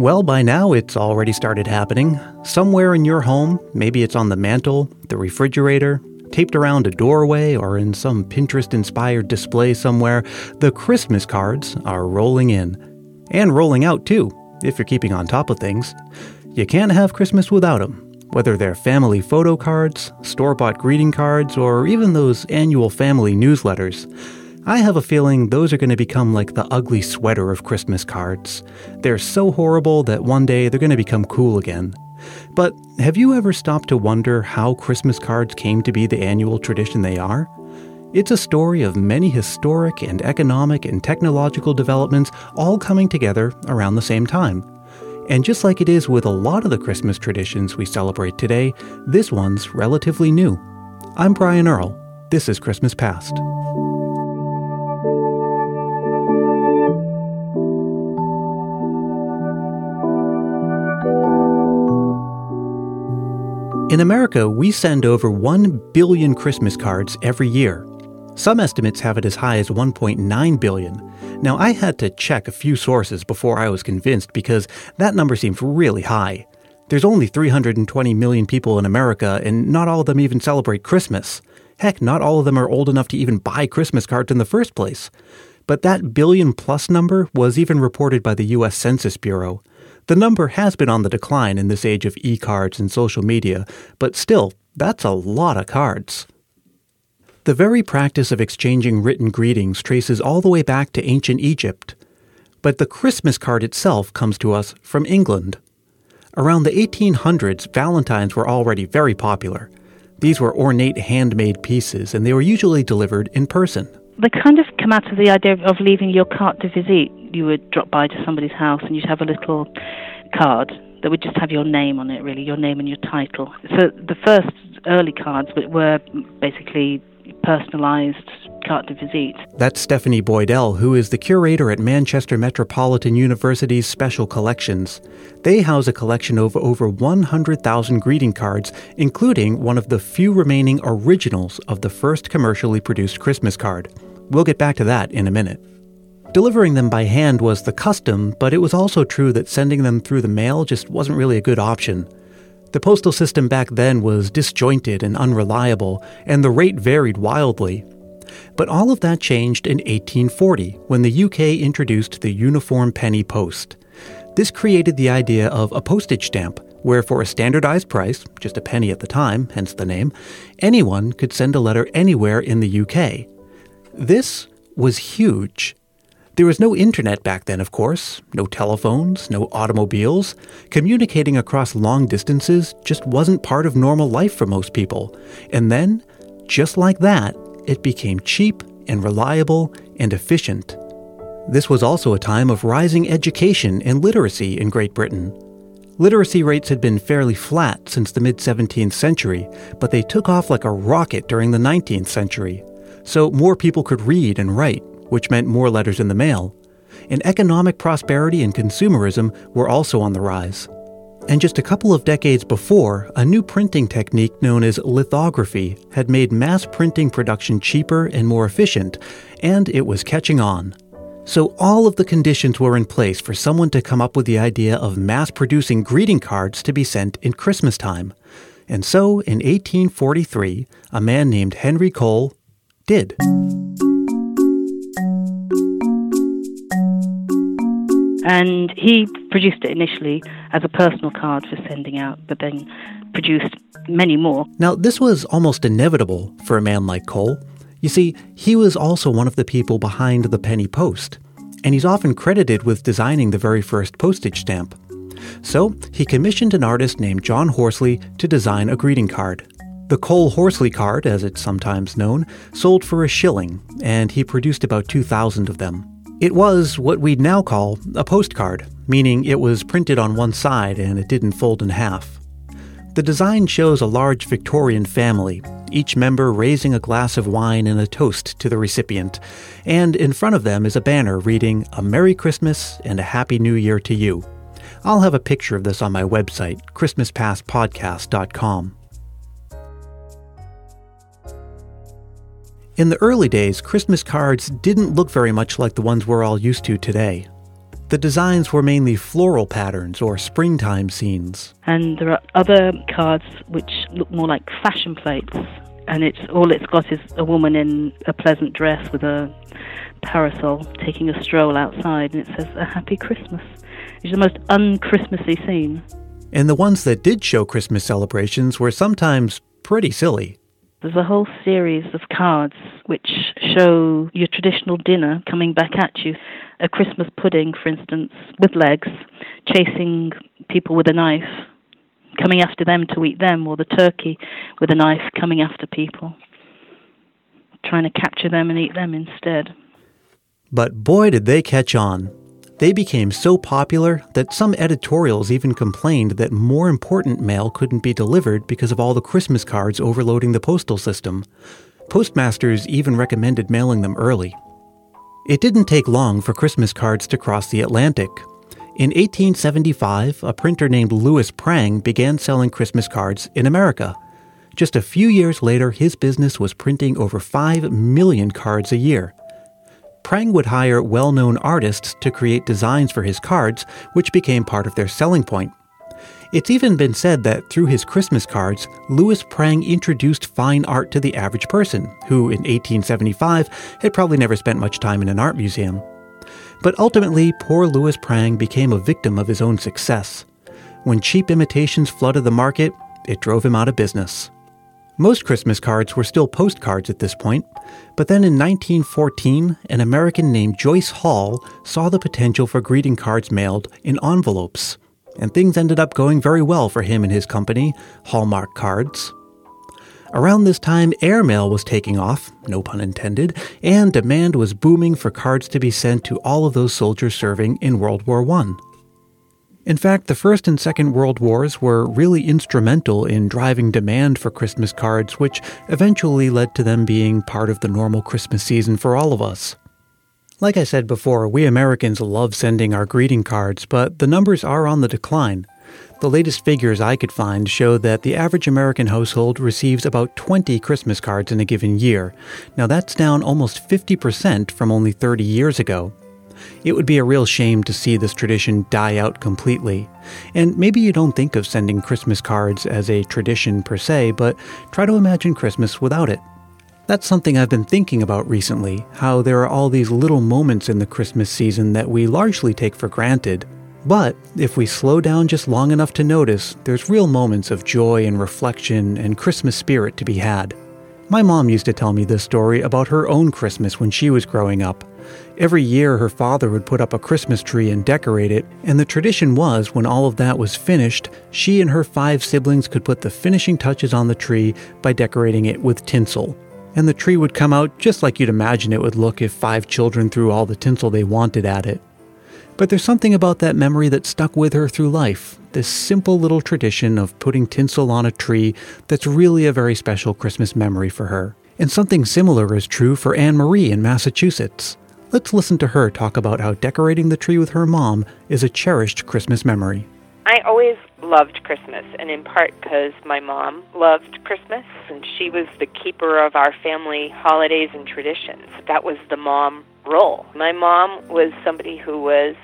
Well, by now it's already started happening. Somewhere in your home, maybe it's on the mantle, the refrigerator, taped around a doorway, or in some Pinterest inspired display somewhere, the Christmas cards are rolling in. And rolling out, too, if you're keeping on top of things. You can't have Christmas without them, whether they're family photo cards, store bought greeting cards, or even those annual family newsletters. I have a feeling those are going to become like the ugly sweater of Christmas cards. They're so horrible that one day they're going to become cool again. But have you ever stopped to wonder how Christmas cards came to be the annual tradition they are? It's a story of many historic and economic and technological developments all coming together around the same time. And just like it is with a lot of the Christmas traditions we celebrate today, this one's relatively new. I'm Brian Earl. This is Christmas Past. In America, we send over 1 billion Christmas cards every year. Some estimates have it as high as 1.9 billion. Now, I had to check a few sources before I was convinced because that number seems really high. There's only 320 million people in America, and not all of them even celebrate Christmas. Heck, not all of them are old enough to even buy Christmas cards in the first place. But that billion plus number was even reported by the US Census Bureau. The number has been on the decline in this age of e cards and social media, but still, that's a lot of cards. The very practice of exchanging written greetings traces all the way back to ancient Egypt. But the Christmas card itself comes to us from England. Around the 1800s, Valentines were already very popular. These were ornate handmade pieces, and they were usually delivered in person. They kind of come out of the idea of leaving your carte de visite you would drop by to somebody's house and you'd have a little card that would just have your name on it, really, your name and your title. So the first early cards were basically personalised carte de visite. That's Stephanie Boydell, who is the curator at Manchester Metropolitan University's Special Collections. They house a collection of over 100,000 greeting cards, including one of the few remaining originals of the first commercially produced Christmas card. We'll get back to that in a minute. Delivering them by hand was the custom, but it was also true that sending them through the mail just wasn't really a good option. The postal system back then was disjointed and unreliable, and the rate varied wildly. But all of that changed in 1840 when the UK introduced the Uniform Penny Post. This created the idea of a postage stamp, where for a standardized price, just a penny at the time, hence the name, anyone could send a letter anywhere in the UK. This was huge. There was no internet back then, of course, no telephones, no automobiles. Communicating across long distances just wasn't part of normal life for most people. And then, just like that, it became cheap and reliable and efficient. This was also a time of rising education and literacy in Great Britain. Literacy rates had been fairly flat since the mid 17th century, but they took off like a rocket during the 19th century. So more people could read and write, which meant more letters in the mail. And economic prosperity and consumerism were also on the rise. And just a couple of decades before, a new printing technique known as lithography had made mass printing production cheaper and more efficient, and it was catching on. So all of the conditions were in place for someone to come up with the idea of mass producing greeting cards to be sent in Christmas time. And so, in 1843, a man named Henry Cole did. And he produced it initially as a personal card for sending out, but then produced many more. Now, this was almost inevitable for a man like Cole. You see, he was also one of the people behind the penny post, and he's often credited with designing the very first postage stamp. So, he commissioned an artist named John Horsley to design a greeting card. The Cole Horsley card, as it's sometimes known, sold for a shilling, and he produced about 2,000 of them. It was what we'd now call a postcard, meaning it was printed on one side and it didn't fold in half. The design shows a large Victorian family, each member raising a glass of wine and a toast to the recipient, and in front of them is a banner reading, A Merry Christmas and a Happy New Year to you. I'll have a picture of this on my website, ChristmasPastPodcast.com. In the early days, Christmas cards didn't look very much like the ones we're all used to today. The designs were mainly floral patterns or springtime scenes. And there are other cards which look more like fashion plates, and it's all it's got is a woman in a pleasant dress with a parasol taking a stroll outside, and it says "A Happy Christmas." It's the most un-Christmassy scene. And the ones that did show Christmas celebrations were sometimes pretty silly. There's a whole series of cards which show your traditional dinner coming back at you. A Christmas pudding, for instance, with legs, chasing people with a knife, coming after them to eat them, or the turkey with a knife coming after people, trying to capture them and eat them instead. But boy, did they catch on. They became so popular that some editorials even complained that more important mail couldn't be delivered because of all the Christmas cards overloading the postal system. Postmasters even recommended mailing them early. It didn't take long for Christmas cards to cross the Atlantic. In 1875, a printer named Louis Prang began selling Christmas cards in America. Just a few years later, his business was printing over 5 million cards a year. Prang would hire well known artists to create designs for his cards, which became part of their selling point. It's even been said that through his Christmas cards, Louis Prang introduced fine art to the average person, who in 1875 had probably never spent much time in an art museum. But ultimately, poor Louis Prang became a victim of his own success. When cheap imitations flooded the market, it drove him out of business. Most Christmas cards were still postcards at this point, but then in 1914, an American named Joyce Hall saw the potential for greeting cards mailed in envelopes, and things ended up going very well for him and his company, Hallmark Cards. Around this time, airmail was taking off, no pun intended, and demand was booming for cards to be sent to all of those soldiers serving in World War I. In fact, the First and Second World Wars were really instrumental in driving demand for Christmas cards, which eventually led to them being part of the normal Christmas season for all of us. Like I said before, we Americans love sending our greeting cards, but the numbers are on the decline. The latest figures I could find show that the average American household receives about 20 Christmas cards in a given year. Now that's down almost 50% from only 30 years ago. It would be a real shame to see this tradition die out completely. And maybe you don't think of sending Christmas cards as a tradition per se, but try to imagine Christmas without it. That's something I've been thinking about recently how there are all these little moments in the Christmas season that we largely take for granted. But if we slow down just long enough to notice, there's real moments of joy and reflection and Christmas spirit to be had. My mom used to tell me this story about her own Christmas when she was growing up. Every year, her father would put up a Christmas tree and decorate it, and the tradition was when all of that was finished, she and her five siblings could put the finishing touches on the tree by decorating it with tinsel. And the tree would come out just like you'd imagine it would look if five children threw all the tinsel they wanted at it. But there's something about that memory that stuck with her through life this simple little tradition of putting tinsel on a tree that's really a very special Christmas memory for her. And something similar is true for Annmarie in Massachusetts. Let's listen to her talk about how decorating the tree with her mom is a cherished Christmas memory. I always loved Christmas, and in part because my mom loved Christmas, and she was the keeper of our family holidays and traditions. That was the mom role. My mom was somebody who was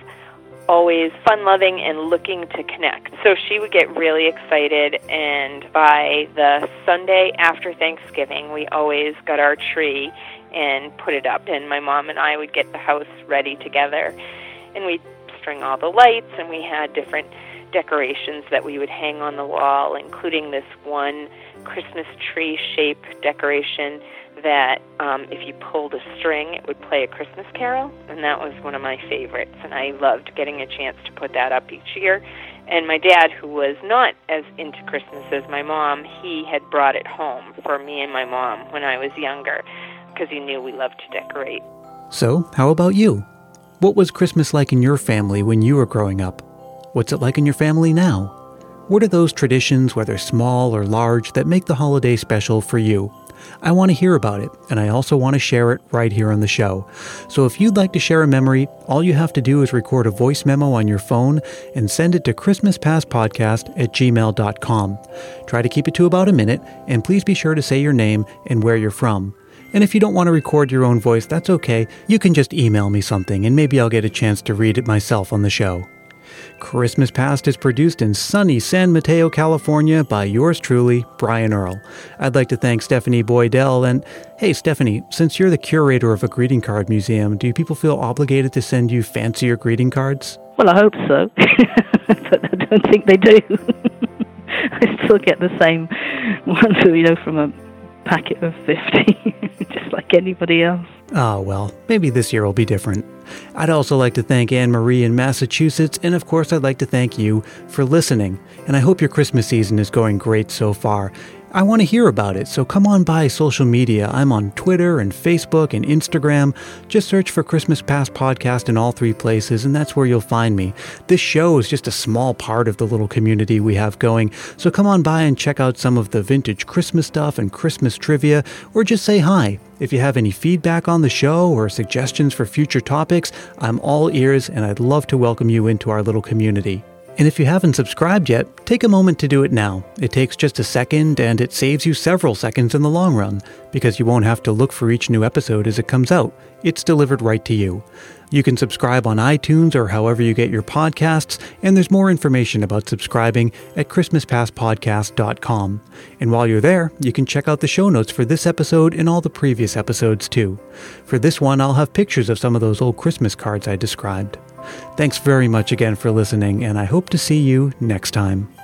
always fun loving and looking to connect. So she would get really excited, and by the Sunday after Thanksgiving, we always got our tree and put it up. And my mom and I would get the house ready together, and we'd string all the lights, and we had different decorations that we would hang on the wall, including this one Christmas tree shape decoration that um, if you pulled a string, it would play a Christmas carol, and that was one of my favorites. And I loved getting a chance to put that up each year. And my dad, who was not as into Christmas as my mom, he had brought it home for me and my mom when I was younger because he knew we loved to decorate. So, how about you? What was Christmas like in your family when you were growing up? What's it like in your family now? What are those traditions, whether small or large, that make the holiday special for you? I want to hear about it, and I also want to share it right here on the show. So if you'd like to share a memory, all you have to do is record a voice memo on your phone and send it to ChristmasPastPodcast at gmail.com. Try to keep it to about a minute, and please be sure to say your name and where you're from. And if you don't want to record your own voice, that's okay. You can just email me something and maybe I'll get a chance to read it myself on the show. Christmas Past is produced in sunny San Mateo, California by yours truly, Brian Earl. I'd like to thank Stephanie Boydell. And hey, Stephanie, since you're the curator of a greeting card museum, do people feel obligated to send you fancier greeting cards? Well, I hope so, but I don't think they do. I still get the same ones, you know, from a packet of 50, just like anybody else. Ah, oh, well, maybe this year will be different. I'd also like to thank Annmarie in Massachusetts, and of course, I'd like to thank you for listening. And I hope your Christmas season is going great so far. I want to hear about it, so come on by social media. I'm on Twitter and Facebook and Instagram. Just search for Christmas Past Podcast in all three places, and that's where you'll find me. This show is just a small part of the little community we have going, so come on by and check out some of the vintage Christmas stuff and Christmas trivia, or just say hi. If you have any feedback on the show or suggestions for future topics, I'm all ears and I'd love to welcome you into our little community. And if you haven't subscribed yet, take a moment to do it now. It takes just a second and it saves you several seconds in the long run because you won't have to look for each new episode as it comes out. It's delivered right to you. You can subscribe on iTunes or however you get your podcasts, and there's more information about subscribing at ChristmasPastPodcast.com. And while you're there, you can check out the show notes for this episode and all the previous episodes too. For this one, I'll have pictures of some of those old Christmas cards I described. Thanks very much again for listening, and I hope to see you next time.